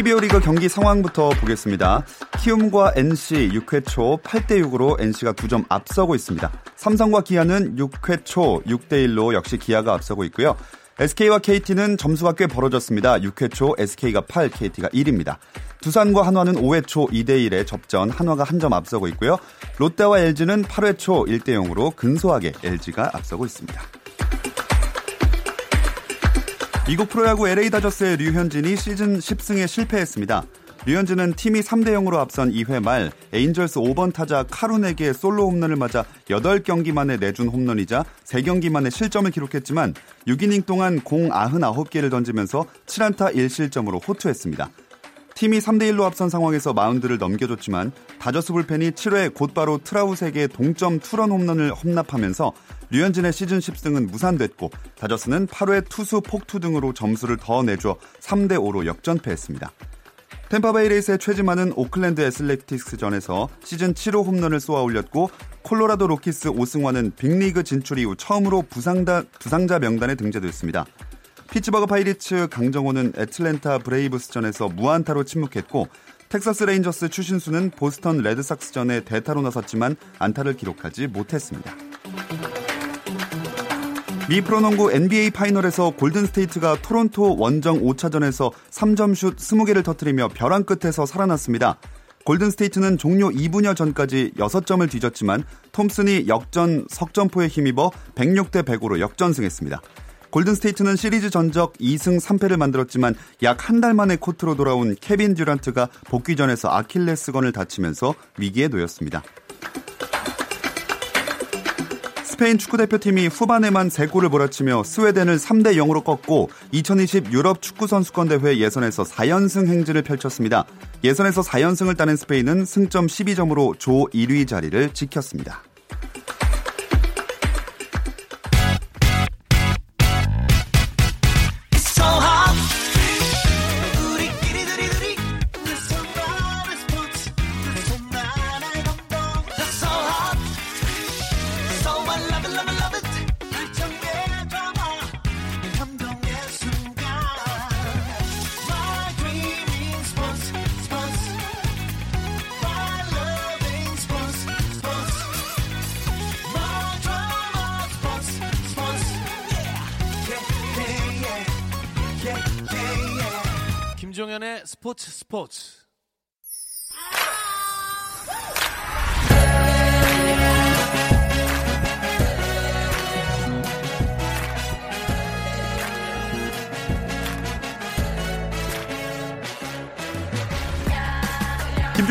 KBO 리그 경기 상황부터 보겠습니다. 키움과 NC 6회 초 8대 6으로 NC가 2점 앞서고 있습니다. 삼성과 기아는 6회 초 6대 1로 역시 기아가 앞서고 있고요. SK와 KT는 점수가 꽤 벌어졌습니다. 6회 초 SK가 8, KT가 1입니다. 두산과 한화는 5회 초 2대 1의 접전 한화가 한 점 앞서고 있고요. 롯데와 LG는 8회 초 1대 0으로 근소하게 LG가 앞서고 있습니다. 미국 프로야구 LA 다저스의 류현진이 시즌 10승에 실패했습니다. 류현진은 팀이 3대 0으로 앞선 2회 말 에인절스 5번 타자 카룬에게 솔로 홈런을 맞아 8경기 만에 내준 홈런이자 3경기 만에 실점을 기록했지만 6이닝 동안 공 99개를 던지면서 7안타 1실점으로 호투했습니다. 팀이 3대1로 앞선 상황에서 마운드를 넘겨줬지만 다저스 불펜이 7회 곧바로 트라우스에게 동점 투런 홈런을 험납하면서 류현진의 시즌 10승은 무산됐고 다저스는 8회 투수 폭투 등으로 점수를 더 내줘 3대5로 역전패했습니다. 템파베이 레이스의 최지만은 오클랜드 애슬레틱스전에서 시즌 7호 홈런을 쏘아 올렸고 콜로라도 로키스 오승환은 빅리그 진출 이후 처음으로 부상다, 부상자 명단에 등재됐습니다. 피츠버그 파이리츠 강정호는 애틀랜타 브레이브스전에서 무안타로 침묵했고 텍사스 레인저스 추신수는 보스턴 레드삭스전에 대타로 나섰지만 안타를 기록하지 못했습니다. 미 프로농구 NBA 파이널에서 골든스테이트가 토론토 원정 5차전에서 3점슛 20개를 터뜨리며 벼랑 끝에서 살아났습니다. 골든스테이트는 종료 2분여 전까지 6점을 뒤졌지만 톰슨이 역전 석점포에 힘입어 106대 100으로 역전승했습니다. 골든스테이트는 시리즈 전적 2승 3패를 만들었지만 약 한 달 만에 코트로 돌아온 케빈 듀란트가 복귀전에서 아킬레스건을 다치면서 위기에 놓였습니다. 스페인 축구대표팀이 후반에만 3골을 몰아치며 스웨덴을 3대 0으로 꺾고 2020 유럽 축구선수권대회 예선에서 4연승 행진을 펼쳤습니다. 예선에서 4연승을 따낸 스페인은 승점 12점으로 조 1위 자리를 지켰습니다.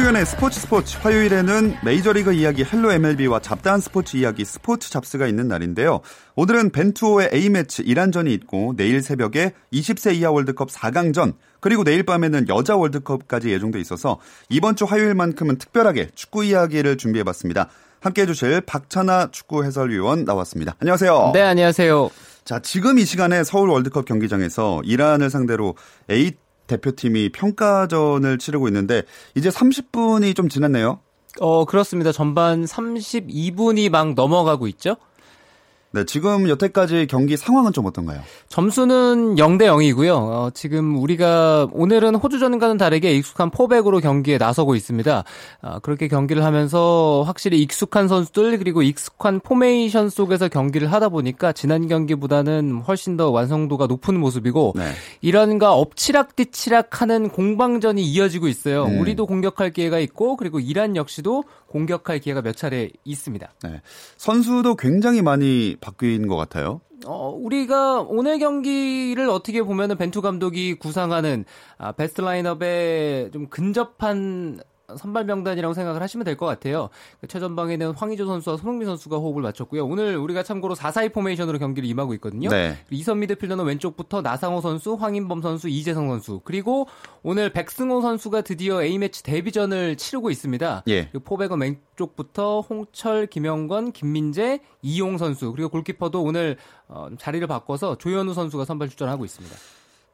김종현의 스포츠 스포츠 화요일에는 메이저리그 이야기 Hello MLB와 잡다한 스포츠 이야기 스포츠 잡스가 있는 날인데요. 오늘은 벤투호의 A매치 이란전이 있고 내일 새벽에 20세 이하 월드컵 4강전 그리고 내일 밤에는 여자 월드컵까지 예정돼 있어서 이번 주 화요일만큼은 특별하게 축구 이야기를 준비해봤습니다. 함께해 주실 박찬하 축구 해설위원 나왔습니다. 안녕하세요. 네, 안녕하세요. 자, 지금 이 시간에 서울 월드컵 경기장에서 이란을 상대로 A 대표팀이 평가전을 치르고 있는데 이제 30분이 좀 지났네요. 어, 그렇습니다. 전반 32분이 막 넘어가고 있죠? 네, 지금 여태까지 경기 상황은 좀 어떤가요? 점수는 0대 0이고요. 어, 지금 우리가 오늘은 호주전과는 다르게 익숙한 포백으로 경기에 나서고 있습니다. 어, 그렇게 경기를 하면서 확실히 익숙한 선수들 그리고 익숙한 포메이션 속에서 경기를 하다 보니까 지난 경기보다는 훨씬 더 완성도가 높은 모습이고 네. 이란과 엎치락뒤치락하는 공방전이 이어지고 있어요. 음. 우리도 공격할 기회가 있고 그리고 이란 역시도 공격할 기회가 몇 차례 있습니다. 네. 선수도 굉장히 많이 바뀐 것 같아요. 어, 우리가 오늘 경기를 어떻게 보면은 벤투 감독이 구상하는 아, 베스트 라인업에 좀 근접한 선발 명단이라고 생각을 하시면 될 것 같아요. 그 최전방에는 황의조 선수와 손흥민 선수가 호흡을 맞췄고요. 오늘 우리가 참고로 4-4-2 포메이션으로 경기를 임하고 있거든요. 네. 이선 미드필더는 왼쪽부터 나상호 선수, 황인범 선수, 이재성 선수 그리고 오늘 백승호 선수가 드디어 A매치 데뷔전을 치르고 있습니다. 예. 포백은 왼쪽부터 홍철, 김영권, 김민재, 이용 선수 그리고 골키퍼도 오늘 어, 자리를 바꿔서 조현우 선수가 선발 출전하고 있습니다.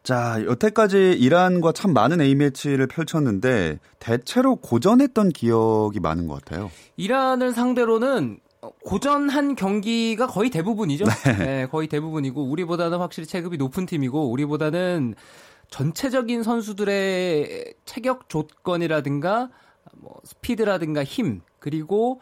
자, 여태까지 이란과 참 많은 A매치를 펼쳤는데 대체로 고전했던 기억이 많은 것 같아요. 이란을 상대로는 고전한 경기가 거의 대부분이죠. 네. 네, 거의 대부분이고 우리보다는 확실히 체급이 높은 팀이고 우리보다는 전체적인 선수들의 체격 조건이라든가 뭐 스피드라든가 힘 그리고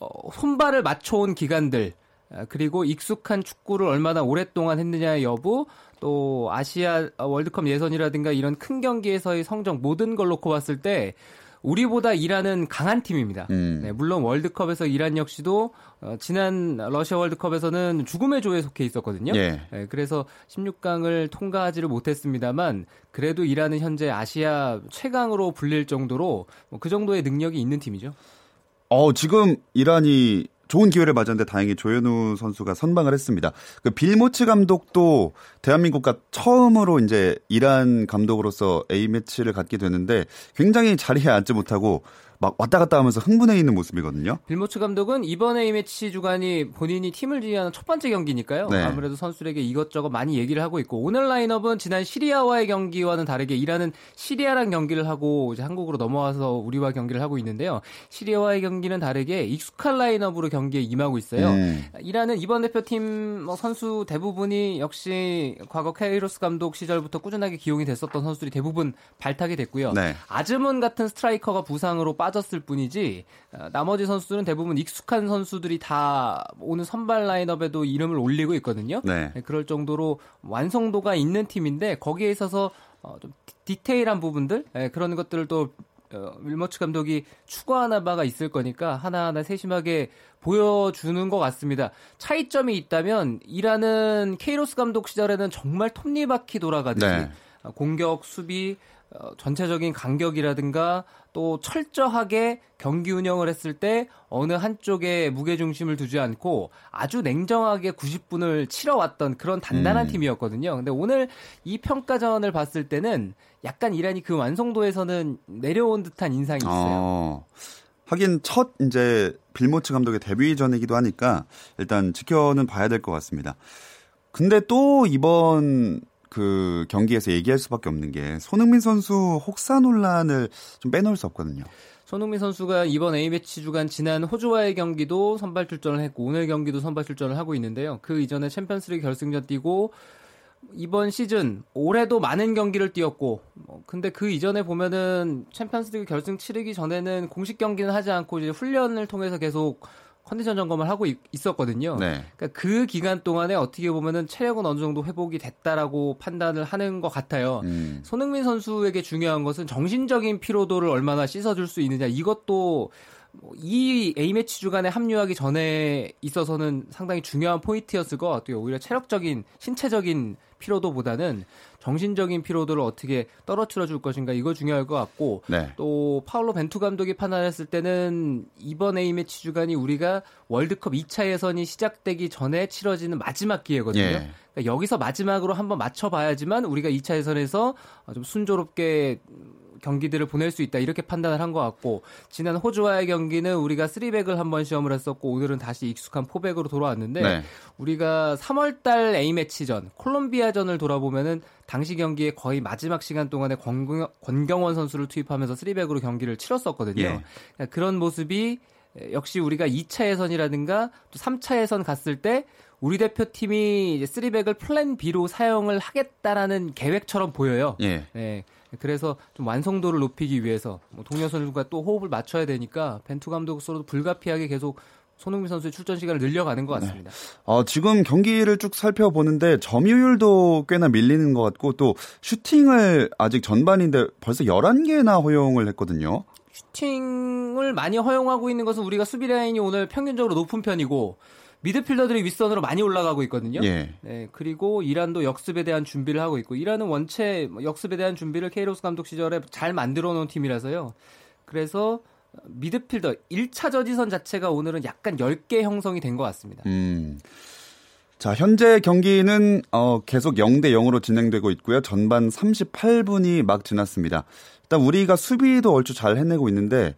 어, 손발을 맞춰온 기간들 아, 그리고 익숙한 축구를 얼마나 오랫동안 했느냐의 여부, 또 아시아 월드컵 예선이라든가 이런 큰 경기에서의 성적 모든 걸 놓고 봤을 때 우리보다 이란은 강한 팀입니다. 음. 네, 물론 월드컵에서 이란 역시도 어, 지난 러시아 월드컵에서는 죽음의 조에 속해 있었거든요. 예. 네, 그래서 16강을 통과하지를 못했습니다만 그래도 이란은 현재 아시아 최강으로 불릴 정도로 뭐 그 정도의 능력이 있는 팀이죠. 어, 지금 이란이 좋은 기회를 맞았는데 다행히 조현우 선수가 선방을 했습니다. 그 빌모츠 감독도 대한민국과 처음으로 이제 이란 감독으로서 A 매치를 갖게 되는데 굉장히 자리에 앉지 못하고 막 왔다 갔다 하면서 흥분해 있는 모습이거든요. 빌모츠 감독은 이번 A매치 주간이 본인이 팀을 지휘하는 첫 번째 경기니까요. 네. 아무래도 선수들에게 이것저것 많이 얘기를 하고 있고 오늘 라인업은 지난 시리아와의 경기와는 다르게 이란은 시리아랑 경기를 하고 이제 한국으로 넘어와서 우리와 경기를 하고 있는데요. 시리아와의 경기는 다르게 익숙한 라인업으로 경기에 임하고 있어요. 음. 이란은 이번 대표팀 뭐 선수 대부분이 역시 과거 케이로스 감독 시절부터 꾸준하게 기용이 됐었던 선수들이 대부분 발탁이 됐고요. 네. 아즈문 같은 스트라이커가 부상으로 빠 빠졌을 뿐이지 어, 나머지 선수들은 대부분 익숙한 선수들이 다 오늘 선발 라인업에도 이름을 올리고 있거든요. 네. 네 그럴 정도로 완성도가 있는 팀인데 거기에 있어서 어, 좀 디테일한 부분들 네, 그런 것들을 또 어, 밀머츠 감독이 추구하나 바가 있을 거니까 하나하나 세심하게 보여주는 것 같습니다. 차이점이 있다면 이라는 케이로스 감독 시절에는 정말 톱니바퀴 돌아가듯이 네. 공격, 수비, 어, 전체적인 간격이라든가 또 철저하게 경기 운영을 했을 때 어느 한쪽에 무게 중심을 두지 않고 아주 냉정하게 90분을 치러왔던 그런 단단한 음. 팀이었거든요. 근데 오늘 이 평가전을 봤을 때는 약간 이란이 그 완성도에서는 내려온 듯한 인상이 있어요. 어, 하긴 첫 이제 빌모츠 감독의 데뷔전이기도 하니까 일단 지켜는 봐야 될 것 같습니다. 근데 또 이번 그 경기에서 얘기할 수밖에 없는 게 손흥민 선수 혹사 논란을 좀 빼놓을 수 없거든요. 손흥민 선수가 이번 A매치 주간 지난 호주와의 경기도 선발 출전을 했고 오늘 경기도 선발 출전을 하고 있는데요. 그 이전에 챔피언스리그 결승전 뛰고 이번 시즌 올해도 많은 경기를 뛰었고 뭐 근데 그 이전에 보면은 챔피언스리그 결승 치르기 전에는 공식 경기는 하지 않고 이제 훈련을 통해서 계속 컨디션 점검을 하고 있, 었거든요 네. 그러니까 그 기간 동안에 어떻게 보면은 체력은 어느 정도 회복이 됐다라고 판단을 하는 것 같아요. 음. 손흥민 선수에게 중요한 것은 정신적인 피로도를 얼마나 씻어줄 수 있느냐 이것도 뭐이 A매치 주간에 합류하기 전에 있어서는 상당히 중요한 포인트였을 것 같고요. 오히려 체력적인, 신체적인 피로도보다는 정신적인 피로도를 어떻게 떨어뜨려 줄 것인가 이거 중요할 것 같고 네. 또 파울로 벤투 감독이 판단했을 때는 이번 A매치 주간이 우리가 월드컵 2차 예선이 시작되기 전에 치러지는 마지막 기회거든요. 예. 그러니까 여기서 마지막으로 한번 맞춰봐야지만 우리가 2차 예선에서 좀 순조롭게 경기들을 보낼 수 있다 이렇게 판단을 한 것 같고 지난 호주와의 경기는 우리가 3백을 한번 시험을 했었고 오늘은 다시 익숙한 4백으로 돌아왔는데 네. 우리가 3월달 A 매치전 콜롬비아전을 돌아보면은 당시 경기에 거의 마지막 시간 동안에 권경원 선수를 투입하면서 3백으로 경기를 치렀었거든요. 예. 그러니까 그런 모습이 역시 우리가 2차 예선이라든가 또 3차 예선 갔을 때 우리 대표팀이 이제 3백을 plan B로 사용을 하겠다라는 계획처럼 보여요. 예. 네. 그래서 좀 완성도를 높이기 위해서 뭐 동료 선수가 또 호흡을 맞춰야 되니까 벤투 감독으로도 불가피하게 계속 손흥민 선수의 출전 시간을 늘려가는 것 같습니다. 네. 어, 지금 경기를 쭉 살펴보는데 점유율도 꽤나 밀리는 것 같고 또 슈팅을 아직 전반인데 벌써 11개나 허용을 했거든요. 슈팅을 많이 허용하고 있는 것은 우리가 수비 라인이 오늘 평균적으로 높은 편이고 미드필더들이 윗선으로 많이 올라가고 있거든요. 예. 네, 그리고 이란도 역습에 대한 준비를 하고 있고 이란은 원체 역습에 대한 준비를 케이로스 감독 시절에 잘 만들어 놓은 팀이라서요. 그래서 미드필더 1차 저지선 자체가 오늘은 약간 10개 형성이 된 것 같습니다. 음. 자, 현재 경기는 어, 계속 0대 0으로 진행되고 있고요. 전반 38분이 막 지났습니다. 일단 우리가 수비도 얼추 잘 해내고 있는데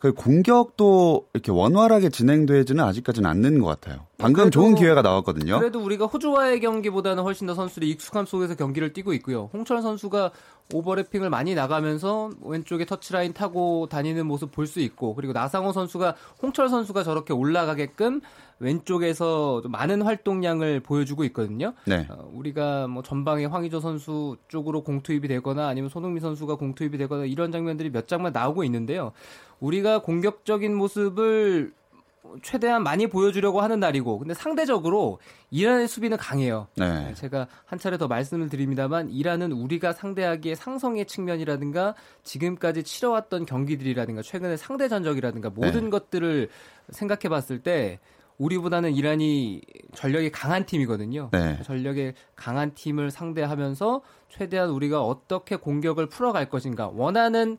그 공격도 이렇게 원활하게 진행되지는 아직까지는 않는 것 같아요. 방금 좋은 기회가 나왔거든요. 그래도 우리가 호주와의 경기보다는 훨씬 더 선수들이 익숙함 속에서 경기를 뛰고 있고요. 홍철 선수가 오버래핑을 많이 나가면서 왼쪽에 터치라인 타고 다니는 모습 볼 수 있고 그리고 나상호 선수가 홍철 선수가 저렇게 올라가게끔 왼쪽에서 많은 활동량을 보여주고 있거든요. 네. 어, 우리가 뭐 전방에 황의조 선수 쪽으로 공투입이 되거나 아니면 손흥민 선수가 공투입이 되거나 이런 장면들이 몇 장만 나오고 있는데요. 우리가 공격적인 모습을 최대한 많이 보여주려고 하는 날이고, 근데 상대적으로 이란의 수비는 강해요. 네. 제가 한 차례 더 말씀을 드립니다만, 이란은 우리가 상대하기에 상성의 측면이라든가, 지금까지 치러왔던 경기들이라든가, 최근의 상대 전적이라든가, 모든 네. 것들을 생각해 봤을 때, 우리보다는 이란이 전력이 강한 팀이거든요. 네. 전력의 강한 팀을 상대하면서 최대한 우리가 어떻게 공격을 풀어갈 것인가 원하는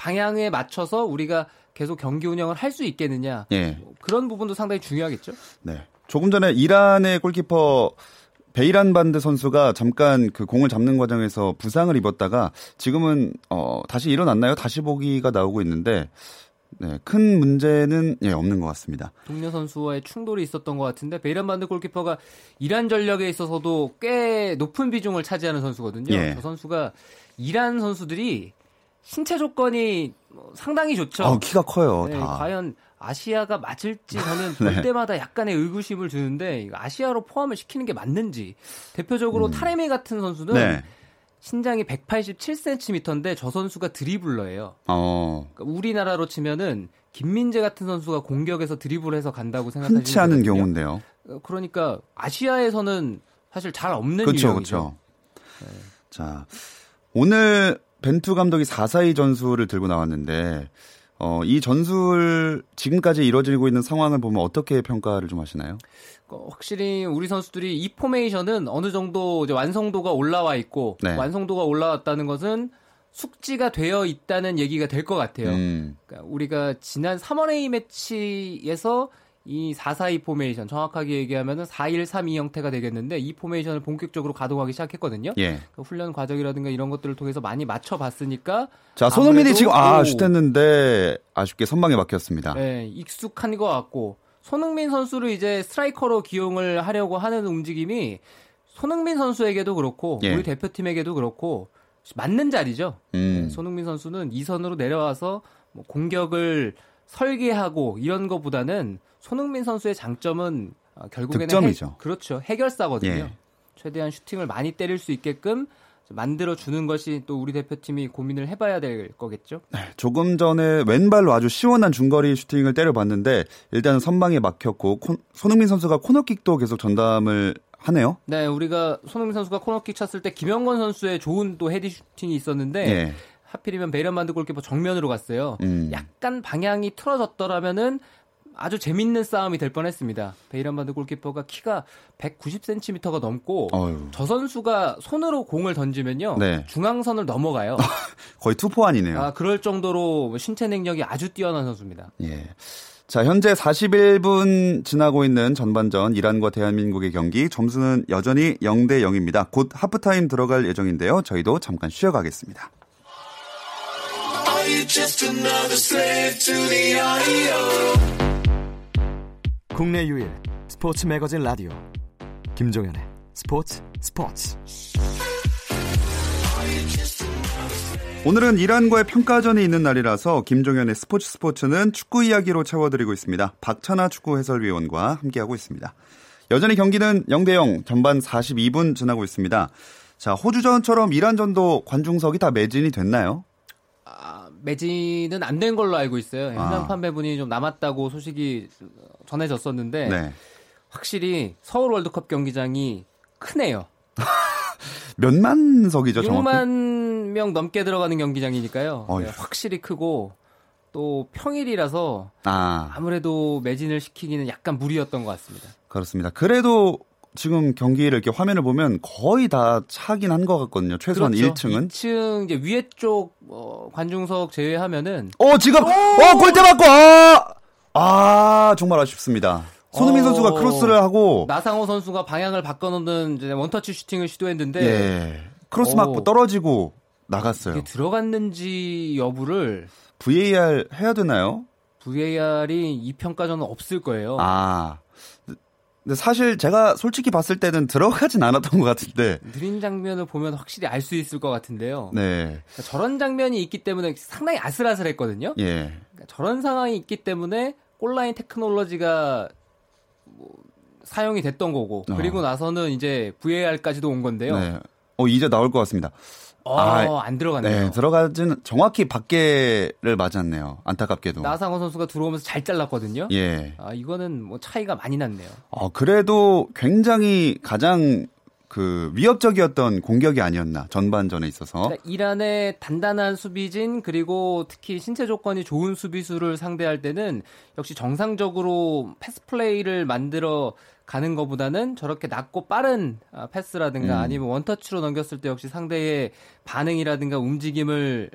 방향에 맞춰서 우리가 계속 경기 운영을 할 수 있겠느냐 예. 그런 부분도 상당히 중요하겠죠. 네. 조금 전에 이란의 골키퍼 베이란 반드 선수가 잠깐 그 공을 잡는 과정에서 부상을 입었다가 지금은 어 다시 일어났나요? 다시 보기가 나오고 있는데 네, 큰 문제는 예, 없는 것 같습니다. 동료 선수와의 충돌이 있었던 것 같은데 베이란 반드 골키퍼가 이란 전력에 있어서도 꽤 높은 비중을 차지하는 선수거든요. 예. 저 선수가 이란 선수들이 신체 조건이 뭐 상당히 좋죠. 아, 키가 커요, 네, 다. 과연 아시아가 맞을지 저는 볼 네. 때마다 약간의 의구심을 주는데 아시아로 포함을 시키는 게 맞는지 대표적으로 타레미 같은 선수는 음. 네. 신장이 187cm인데 저 선수가 드리블러예요. 어. 그러니까 우리나라로 치면은 김민재 같은 선수가 공격에서 드리블해서 간다고 생각하시면 흔치 않은. 경우인데요. 어, 그러니까 아시아에서는 사실 잘 없는 그렇죠, 유형이죠. 그렇죠. 자, 오늘 벤투 감독이 4-4-2 전술을 들고 나왔는데 어, 이 전술 지금까지 이루어지고 있는 상황을 보면 어떻게 평가를 좀 하시나요? 어, 확실히 우리 선수들이 이 포메이션은 어느 정도 이제 완성도가 올라와 있고 네. 완성도가 올라왔다는 것은 숙지가 되어 있다는 얘기가 될 것 같아요. 음. 그러니까 우리가 지난 3월 A 매치에서 이 4-4-2 포메이션 정확하게 얘기하면은 4-1-3-2 형태가 되겠는데 이 포메이션을 본격적으로 가동하기 시작했거든요. 예. 그 훈련 과정이라든가 이런 것들을 통해서 많이 맞춰 봤으니까 자, 손흥민이 지금 아, 오. 슛했는데 아쉽게 선방에 막혔습니다. 네, 익숙한 것 같고 손흥민 선수를 이제 스트라이커로 기용을 하려고 하는 움직임이 손흥민 선수에게도 그렇고 예. 우리 대표팀에게도 그렇고 맞는 자리죠. 음. 네, 손흥민 선수는 이선으로 내려와서 뭐 공격을 설계하고 이런 것보다는 손흥민 선수의 장점은 어, 결국에는 득점이죠. 해, 그렇죠. 해결사거든요. 예. 최대한 슈팅을 많이 때릴 수 있게끔 만들어 주는 것이 또 우리 대표팀이 고민을 해봐야 될 거겠죠. 조금 전에 왼발로 아주 시원한 중거리 슈팅을 때려봤는데 일단은 선방에 막혔고 콘- 손흥민 선수가 코너킥도 계속 전담을 하네요. 네, 우리가 손흥민 선수가 코너킥 쳤을 때 김영권 선수의 좋은 또 헤딩 슈팅이 있었는데 예. 하필이면 베이란반드 골키퍼 정면으로 갔어요. 음. 약간 방향이 틀어졌더라면은 아주 재밌는 싸움이 될 뻔했습니다. 베이란반드 골키퍼가 키가 190cm가 넘고 어휴. 저 선수가 손으로 공을 던지면요 네. 중앙선을 넘어가요. 거의 투포환이네요. 아 그럴 정도로 신체 능력이 아주 뛰어난 선수입니다. 예. 자, 현재 41분 지나고 있는 전반전 이란과 대한민국의 경기 점수는 여전히 0대 0입니다. 곧 하프타임 들어갈 예정인데요. 저희도 잠깐 쉬어가겠습니다. Are you just another slave to the IEO? 국내 유일 스포츠 매거진 라디오 김종현의 스포츠 스포츠 오늘은 이란과의 평가전이 있는 날이라서 김종현의 스포츠 스포츠는 축구 이야기로 채워드리고 있습니다. 박찬아 축구 해설위원과 함께하고 있습니다. 여전히 경기는 0대 0 전반 42분 지나고 있습니다. 자, 호주전처럼 이란전도 관중석이 다 매진이 됐나요? 아, 매진은 안 된 걸로 알고 있어요. 현장 아. 판매분이 좀 남았다고 소식이 전해졌었는데 네. 확실히 서울 월드컵 경기장이 크네요. 몇만 석이죠, 정확히? 6만 명 넘게 들어가는 경기장이니까요. 네, 확실히 크고 또 평일이라서 아, 아무래도 매진을 시키기는 약간 무리였던 것 같습니다. 그렇습니다. 그래도 지금 경기를 이렇게 화면을 보면 거의 다 차긴 한 것 같거든요. 최소한 그렇죠. 1층은. 2층 이제 위에 쪽 어, 관중석 제외하면은 어, 지금 어, 골대 맞고 아! 아, 정말 아쉽습니다. 손흥민 어. 선수가 크로스를 하고 나상호 선수가 방향을 바꿔놓는 이제 원터치 슈팅을 시도했는데 예. 크로스 오. 맞고 떨어지고 나갔어요. 들어갔는지 여부를 VAR 해야 되나요? VAR이 이 평가전은 없을 거예요. 아. 근데 사실 제가 솔직히 봤을 때는 들어가진 않았던 것 같은데. 느린 장면을 보면 확실히 알 수 있을 것 같은데요. 네. 그러니까 저런 장면이 있기 때문에 상당히 아슬아슬했거든요. 예. 그러니까 저런 상황이 있기 때문에 골라인 테크놀로지가 뭐 사용이 됐던 거고 어. 그리고 나서는 이제 VAR까지도 온 건데요. 네. 어, 이제 나올 것 같습니다. 어, 아, 안 들어갔네요. 네, 들어가지는 정확히 밖에를 맞았네요. 안타깝게도. 나상호 선수가 들어오면서 잘 잘랐거든요. 예. 아, 이거는 뭐 차이가 많이 났네요. 어, 그래도 굉장히 가장 그 위협적이었던 공격이 아니었나 전반전에 있어서. 그러니까 이란의 단단한 수비진 그리고 특히 신체 조건이 좋은 수비수를 상대할 때는 역시 정상적으로 패스 플레이를 만들어 가는 것보다는 저렇게 낮고 빠른 아, 패스라든가 음. 아니면 원터치로 넘겼을 때 역시 상대의 반응이라든가 움직임을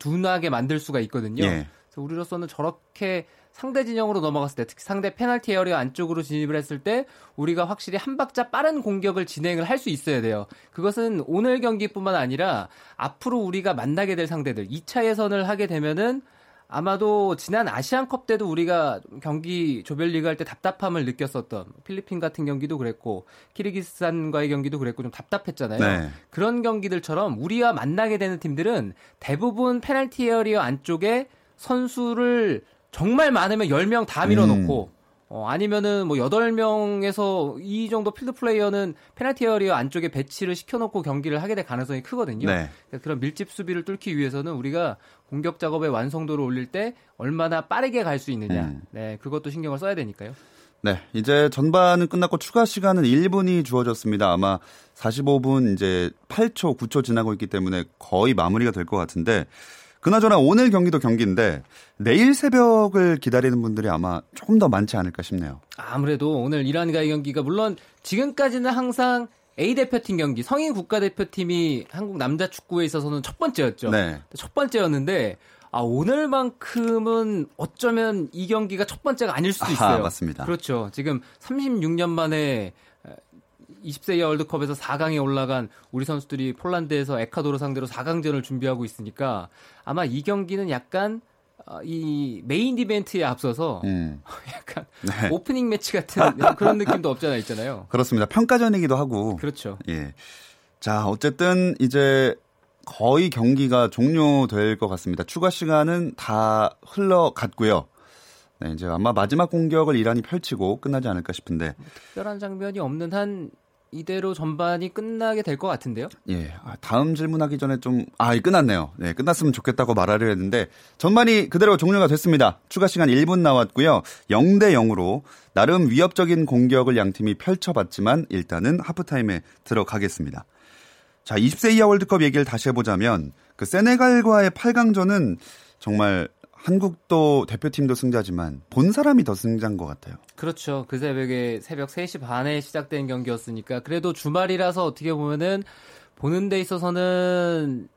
둔하게 만들 수가 있거든요. 예. 그래서 우리로서는 저렇게 상대 진영으로 넘어갔을 때 특히 상대 페널티 에어리어 안쪽으로 진입을 했을 때 우리가 확실히 한 박자 빠른 공격을 진행을 할 수 있어야 돼요. 그것은 오늘 경기뿐만 아니라 앞으로 우리가 만나게 될 상대들 2차 예선을 하게 되면은 아마도 지난 아시안컵 때도 우리가 경기 조별리그 할 때 답답함을 느꼈었던 필리핀 같은 경기도 그랬고 키르기스탄과의 경기도 그랬고 좀 답답했잖아요. 네. 그런 경기들처럼 우리와 만나게 되는 팀들은 대부분 페널티 에어리어 안쪽에 선수를 정말 많으면 10명 다 밀어놓고 어, 아니면은 뭐 8명에서 이 정도 필드 플레이어는 페널티 에어리어 안쪽에 배치를 시켜놓고 경기를 하게 될 가능성이 크거든요. 네. 그러니까 그런 밀집 수비를 뚫기 위해서는 우리가 공격 작업의 완성도를 올릴 때 얼마나 빠르게 갈 수 있느냐. 음. 네, 그것도 신경을 써야 되니까요. 네, 이제 전반은 끝났고 추가 시간은 1분이 주어졌습니다. 아마 45분 이제 8초, 9초 지나고 있기 때문에 거의 마무리가 될 것 같은데 그나저나 오늘 경기도 경기인데 내일 새벽을 기다리는 분들이 아마 조금 더 많지 않을까 싶네요. 아무래도 오늘 이란과의 경기가 물론 지금까지는 항상 A 대표팀 경기, 성인 국가대표팀이 한국 남자 축구에 있어서는 첫 번째였죠. 네. 첫 번째였는데 아 오늘만큼은 어쩌면 이 경기가 첫 번째가 아닐 수도 있어요. 맞습니다. 그렇죠. 지금 36년 만에 20세 이하 월드컵에서 4강에 올라간 우리 선수들이 폴란드에서 에콰도르 상대로 4강전을 준비하고 있으니까 아마 이 경기는 약간 어, 이 메인 이벤트에 앞서서 음, 약간 네. 오프닝 매치 같은 그런 느낌도 없잖아 있잖아요. 그렇습니다. 평가전이기도 하고. 그렇죠. 예. 자, 어쨌든 이제 거의 경기가 종료될 것 같습니다. 추가 시간은 다 흘러갔고요. 네, 이제 아마 마지막 공격을 이란이 펼치고 끝나지 않을까 싶은데 특별한 장면이 없는 한 이대로 전반이 끝나게 될 것 같은데요. 예, 아, 다음 질문하기 전에 좀, 아, 이 끝났네요. 네, 끝났으면 좋겠다고 말하려 했는데, 전반이 그대로 종료가 됐습니다. 추가 시간 1분 나왔고요. 0대 0으로 나름 위협적인 공격을 양 팀이 펼쳐봤지만, 일단은 하프타임에 들어가겠습니다. 자, 20세 이하 월드컵 얘기를 다시 해보자면, 그 세네갈과의 8강전은 정말 한국도 대표팀도 승자지만, 본 사람이 더 승자인 것 같아요. 그렇죠. 그 새벽에 새벽 3시 반에 시작된 경기였으니까 그래도 주말이라서 어떻게 보면은 보는 데 있어서는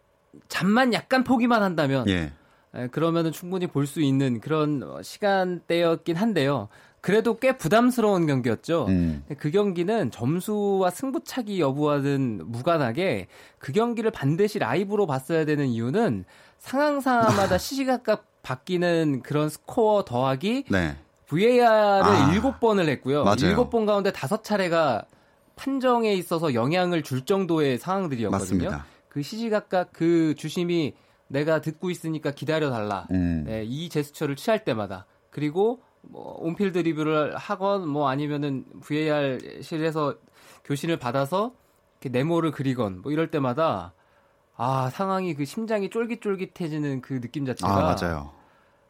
잠만 약간 포기만 한다면 예. 에, 그러면은 충분히 볼 수 있는 그런 어, 시간대였긴 한데요. 그래도 꽤 부담스러운 경기였죠. 음. 그 경기는 점수와 승부차기 여부와는 무관하게 그 경기를 반드시 라이브로 봤어야 되는 이유는 상황상마다 시시각각 바뀌는 그런 스코어 더하기 네. VAR을 아, 일곱 번을 했고요. 일곱 번 가운데 다섯 차례가 판정에 있어서 영향을 줄 정도의 상황들이었거든요. 맞습니다. 그 시시각각 그 주심이 내가 듣고 있으니까 기다려 달라. 음. 네, 이 제스처를 취할 때마다 그리고 뭐 온필드 리뷰를 하건 뭐 아니면은 VAR실에서 교신을 받아서 이렇게 네모를 그리건 뭐 이럴 때마다 아 상황이 그 심장이 쫄깃쫄깃해지는 그 느낌 자체가 아, 맞아요.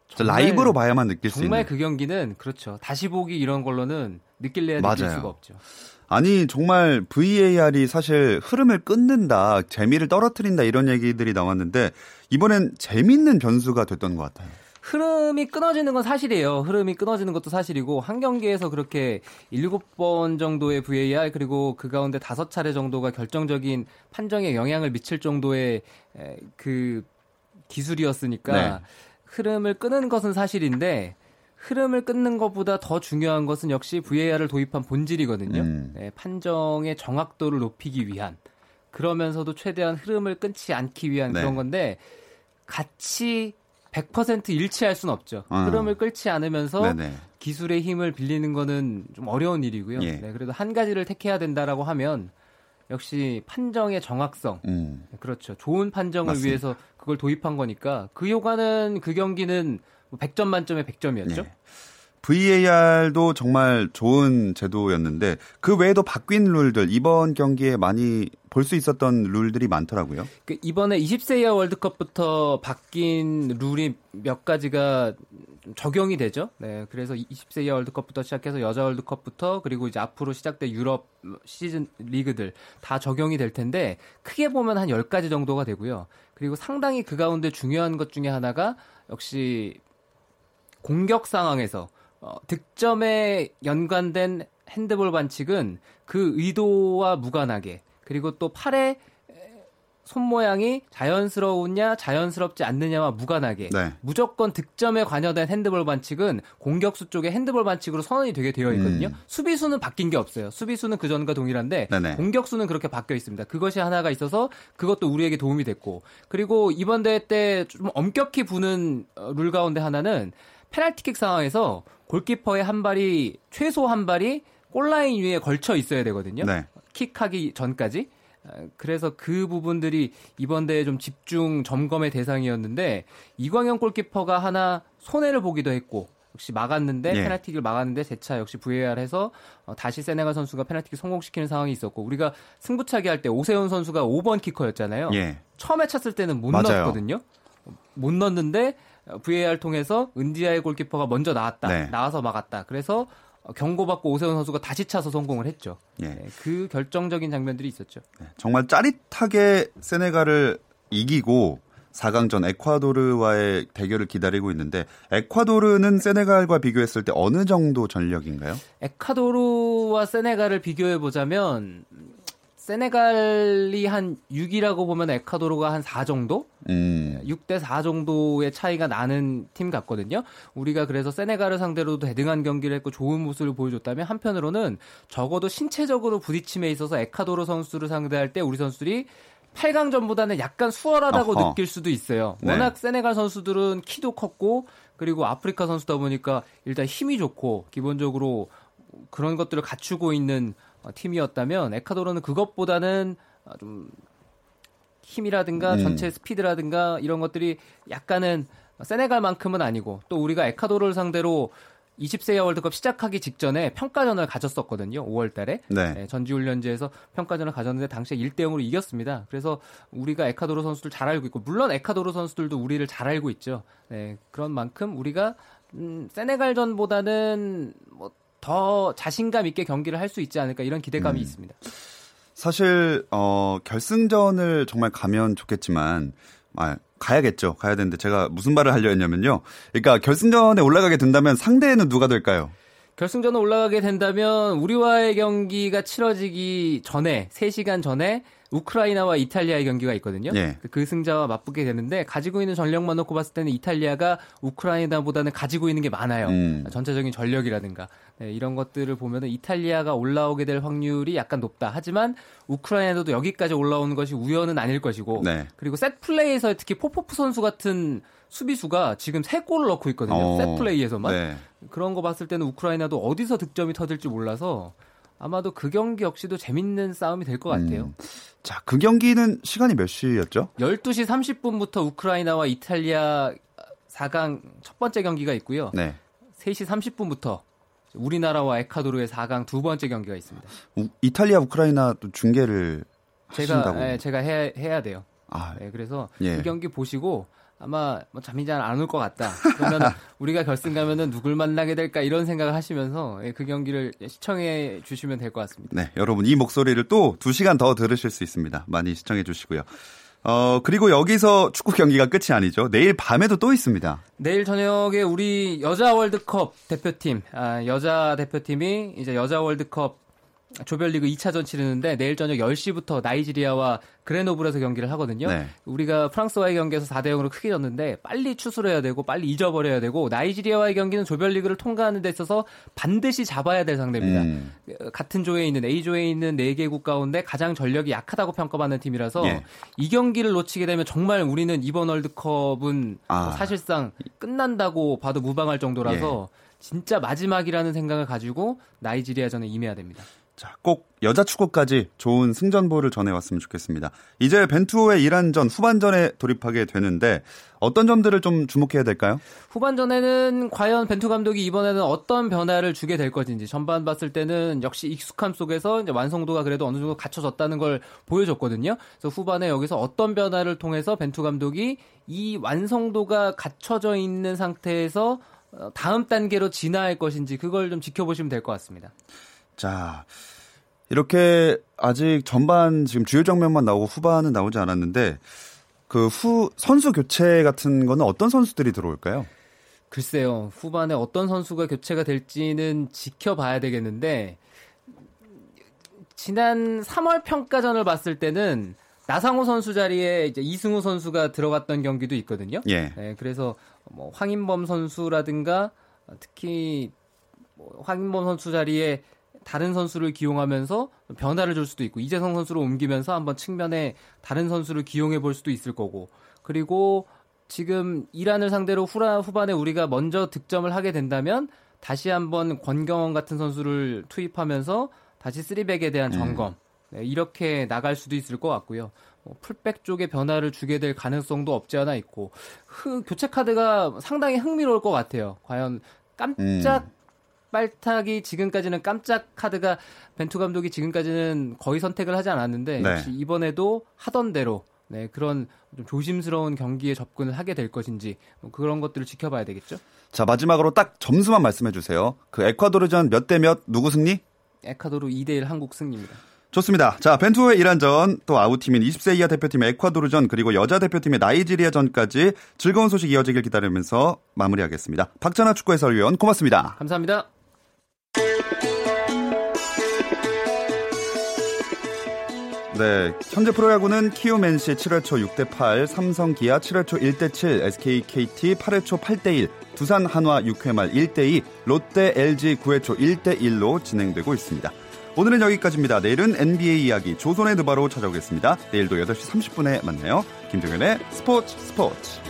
정말- 라이브로 봐야만 느낄 수 정말 있는. 그 경기는 그렇죠. 다시 보기 이런 걸로는 느낄래야 느낄 맞아요. 수가 없죠. 아니 정말 VAR이 사실 흐름을 끊는다, 재미를 떨어뜨린다 이런 얘기들이 나왔는데 이번엔 재밌는 변수가 됐던 것 같아요. 흐름이 끊어지는 건 사실이에요. 흐름이 끊어지는 것도 사실이고 한 경기에서 그렇게 7번 정도의 VAR 그리고 그 가운데 5차례 정도가 결정적인 판정에 영향을 미칠 정도의 에, 그 기술이었으니까 네. 흐름을 끄는 것은 사실인데 흐름을 끊는 것보다 더 중요한 것은 역시 VAR을 도입한 본질이거든요. 음. 네, 판정의 정확도를 높이기 위한 그러면서도 최대한 흐름을 끊지 않기 위한 네. 그런 건데 같이 100% 일치할 수는 없죠. 아. 흐름을 끌지 않으면서 네네. 기술의 힘을 빌리는 거는 좀 어려운 일이고요. 예. 네, 그래도 한 가지를 택해야 된다라고 하면 역시 판정의 정확성. 음. 그렇죠. 좋은 판정을 맞습니다. 위해서 그걸 도입한 거니까 그 효과는 그 경기는 100점 만점에 100점이었죠. 예. VAR도 정말 좋은 제도였는데 그 외에도 바뀐 룰들 이번 경기에 많이 볼 수 있었던 룰들이 많더라고요. 그 이번에 20세 이하 월드컵부터 바뀐 룰이 몇 가지가 좀 적용이 되죠. 네, 그래서 20세 이하 월드컵부터 시작해서 여자 월드컵부터 그리고 이제 앞으로 시작될 유럽 시즌 리그들 다 적용이 될 텐데 크게 보면 한 10가지 정도가 되고요. 그리고 상당히 그 가운데 중요한 것 중에 하나가 역시 공격 상황에서 어, 득점에 연관된 핸드볼 반칙은 그 의도와 무관하게 그리고 또 팔의 에, 손 모양이 자연스러우냐 자연스럽지 않느냐와 무관하게 네. 무조건 득점에 관여된 핸드볼 반칙은 공격수 쪽에 핸드볼 반칙으로 선언이 되게 되어 있거든요. 음. 수비수는 바뀐 게 없어요. 수비수는 그 전과 동일한데 네네. 공격수는 그렇게 바뀌어 있습니다. 그것이 하나가 있어서 그것도 우리에게 도움이 됐고 그리고 이번 대회 때 좀 엄격히 부는 어, 룰 가운데 하나는 페널티킥 상황에서 골키퍼의 한 발이 최소 한 발이 골라인 위에 걸쳐 있어야 되거든요. 네. 킥하기 전까지. 어, 그래서 그 부분들이 이번 대회 좀 집중 점검의 대상이었는데 이광현 골키퍼가 하나 손해를 보기도 했고 역시 막았는데 예. 페널티킥을 막았는데 재차 역시 VAR해서 어, 다시 세네갈 선수가 페널티킥 성공시키는 상황이 있었고 우리가 승부차기 할 때 오세훈 선수가 5번 키커였잖아요. 예. 처음에 찼을 때는 못 맞아요. 넣었거든요. 못 넣었는데 어, VAR 통해서 은디아의 골키퍼가 먼저 나왔다. 네. 나와서 막았다. 그래서 어, 경고받고 오세훈 선수가 다시 차서 성공을 했죠. 예. 네, 그 결정적인 장면들이 있었죠. 정말 짜릿하게 세네갈을 이기고 4강전 에콰도르와의 대결을 기다리고 있는데 에콰도르는 세네갈과 비교했을 때 어느 정도 전력인가요? 에콰도르와 세네갈을 비교해 보자면 세네갈이 한 6이라고 보면 에콰도르가 한 4 정도? 음. 6대 4 정도의 차이가 나는 팀 같거든요. 우리가 그래서 세네갈을 상대로도 대등한 경기를 했고 좋은 모습을 보여줬다면 한편으로는 적어도 신체적으로 부딪힘에 있어서 에콰도르 선수를 상대할 때 우리 선수들이 8강전보다는 약간 수월하다고 어허. 느낄 수도 있어요. 네. 워낙 세네갈 선수들은 키도 컸고 그리고 아프리카 선수다 보니까 일단 힘이 좋고 기본적으로 그런 것들을 갖추고 있는 어, 팀이었다면 에콰도르는 그것보다는 어, 좀 힘이라든가 음. 전체 스피드라든가 이런 것들이 약간은 세네갈만큼은 아니고 또 우리가 에콰도르를 상대로 20세 이하 월드컵 시작하기 직전에 평가전을 가졌었거든요. 5월 달에. 네. 네, 전지훈련지에서 평가전을 가졌는데 당시에 1대 0으로 이겼습니다. 그래서 우리가 에콰도르 선수들 잘 알고 있고 물론 에콰도르 선수들도 우리를 잘 알고 있죠. 네, 그런 만큼 우리가 음, 세네갈전보다는 뭐 더 자신감 있게 경기를 할 수 있지 않을까 이런 기대감이 음. 있습니다. 사실 어 결승전을 정말 가면 좋겠지만 아 가야겠죠. 가야 되는데 제가 무슨 말을 하려 했냐면요. 그러니까 결승전에 올라가게 된다면 상대는 누가 될까요? 결승전에 올라가게 된다면 우리와의 경기가 치러지기 전에 3시간 전에 우크라이나와 이탈리아의 경기가 있거든요. 예. 그- 그 승자와 맞붙게 되는데 가지고 있는 전력만 놓고 봤을 때는 이탈리아가 우크라이나보다는 가지고 있는 게 많아요. 음. 전체적인 전력이라든가 네, 이런 것들을 보면은 이탈리아가 올라오게 될 확률이 약간 높다. 하지만 우크라이나도 여기까지 올라오는 것이 우연은 아닐 것이고 네. 그리고 셋 플레이에서 특히 포포프 선수 같은 수비수가 지금 세 골을 넣고 있거든요. 어, 셋 플레이에서만. 네. 그런 거 봤을 때는 우크라이나도 어디서 득점이 터질지 몰라서 아마도 그 경기 역시도 재밌는 싸움이 될 것 같아요. 음. 자, 그 경기는 시간이 몇 시였죠? 12시 30분부터 우크라이나와 이탈리아 4강 첫 번째 경기가 있고요. 네. 3시 30분부터 우리나라와 에콰도르의 4강 두 번째 경기가 있습니다. 우- 이탈리아 우크라이나 또 중계를 하신다고. 제가 예, 제가 해야, 해야 돼요. 아, 네, 그래서 예. 그 경기 보시고 아마 뭐 잠이 잘 안 올 것 같다. 그러면 우리가 결승 가면은 누굴 만나게 될까 이런 생각을 하시면서 예, 그 경기를 시청해 주시면 될 것 같습니다. 네, 여러분 이 목소리를 또 2시간 더 들으실 수 있습니다. 많이 시청해 주시고요. 어, 그리고 여기서 축구 경기가 끝이 아니죠. 내일 밤에도 또 있습니다. 내일 저녁에 우리 여자 월드컵 대표팀, 아, 여자 대표팀이 이제 여자 월드컵 조별리그 2차전 치르는데 내일 저녁 10시부터 나이지리아와 그레노블에서 경기를 하거든요. 네. 우리가 프랑스와의 경기에서 4대 0으로 크게 졌는데 빨리 추스를 해야 되고 빨리 잊어버려야 되고 나이지리아와의 경기는 조별리그를 통과하는 데 있어서 반드시 잡아야 될 상대입니다. 음. 같은 조에 있는 A조에 있는 4개국 가운데 가장 전력이 약하다고 평가받는 팀이라서 예. 이 경기를 놓치게 되면 정말 우리는 이번 월드컵은 아. 사실상 끝난다고 봐도 무방할 정도라서 예. 진짜 마지막이라는 생각을 가지고 나이지리아전에 임해야 됩니다. 자, 꼭 여자 축구까지 좋은 승전보를 전해왔으면 좋겠습니다. 이제 벤투호의 이란전 후반전에 돌입하게 되는데 어떤 점들을 좀 주목해야 될까요? 후반전에는 과연 벤투 감독이 이번에는 어떤 변화를 주게 될 것인지 전반 봤을 때는 역시 익숙함 속에서 완성도가 그래도 어느 정도 갖춰졌다는 걸 보여줬거든요. 그래서 후반에 여기서 어떤 변화를 통해서 벤투 감독이 이 완성도가 갖춰져 있는 상태에서 어, 다음 단계로 진화할 것인지 그걸 좀 지켜보시면 될 것 같습니다. 자, 이렇게 아직 전반 지금 주요 장면만 나오고 후반은 나오지 않았는데 그 후 선수 교체 같은 거는 어떤 선수들이 들어올까요? 글쎄요, 후반에 어떤 선수가 교체가 될지는 지켜봐야 되겠는데, 지난 3월 평가전을 봤을 때는 나상호 선수 자리에 이제 이승우 선수가 들어갔던 경기도 있거든요. 예. 네, 그래서 뭐 황인범 선수라든가 특히 뭐 황인범 선수 자리에 다른 선수를 기용하면서 변화를 줄 수도 있고 이재성 선수로 옮기면서 한번 측면에 다른 선수를 기용해 볼 수도 있을 거고 그리고 지금 이란을 상대로 후라 후반에 우리가 먼저 득점을 하게 된다면 다시 한번 권경원 같은 선수를 투입하면서 다시 쓰리백에 대한 점검 네, 이렇게 나갈 수도 있을 것 같고요. 뭐 풀백 쪽에 변화를 주게 될 가능성도 없지 않아 있고 흐, 교체 카드가 상당히 흥미로울 것 같아요. 과연 깜짝 빨탁이 지금까지는 깜짝 카드가 벤투 감독이 지금까지는 거의 선택을 하지 않았는데 네. 역시 이번에도 하던 대로 네, 그런 좀 조심스러운 경기에 접근을 하게 될 것인지 뭐 그런 것들을 지켜봐야 되겠죠. 자, 마지막으로 딱 점수만 말씀해 주세요. 그 에콰도르전 몇 대 몇 누구 승리? 에콰도르 2대 1 한국 승리입니다. 좋습니다. 자, 벤투호의 이란전, 또 아웃팀인 20세 이하 대표팀의 에콰도르전, 그리고 여자 대표팀의 나이지리아전까지 즐거운 소식 이어지길 기다리면서 마무리하겠습니다. 박찬아 축구 해설위원 고맙습니다. 감사합니다. 네, 현재 프로야구는 키움NC 7회 초 6대 8, 삼성 기아 7회 초 1대 7, SK KT 8회 초 8대 1, 두산 한화 6회 말 1대 2, 롯데 LG 9회 초 1대 1로 진행되고 있습니다. 오늘은 여기까지입니다. 내일은 NBA 이야기 조선의 드바로 찾아오겠습니다. 내일도 8시 30분에 만나요. 김종현의 스포츠 스포츠.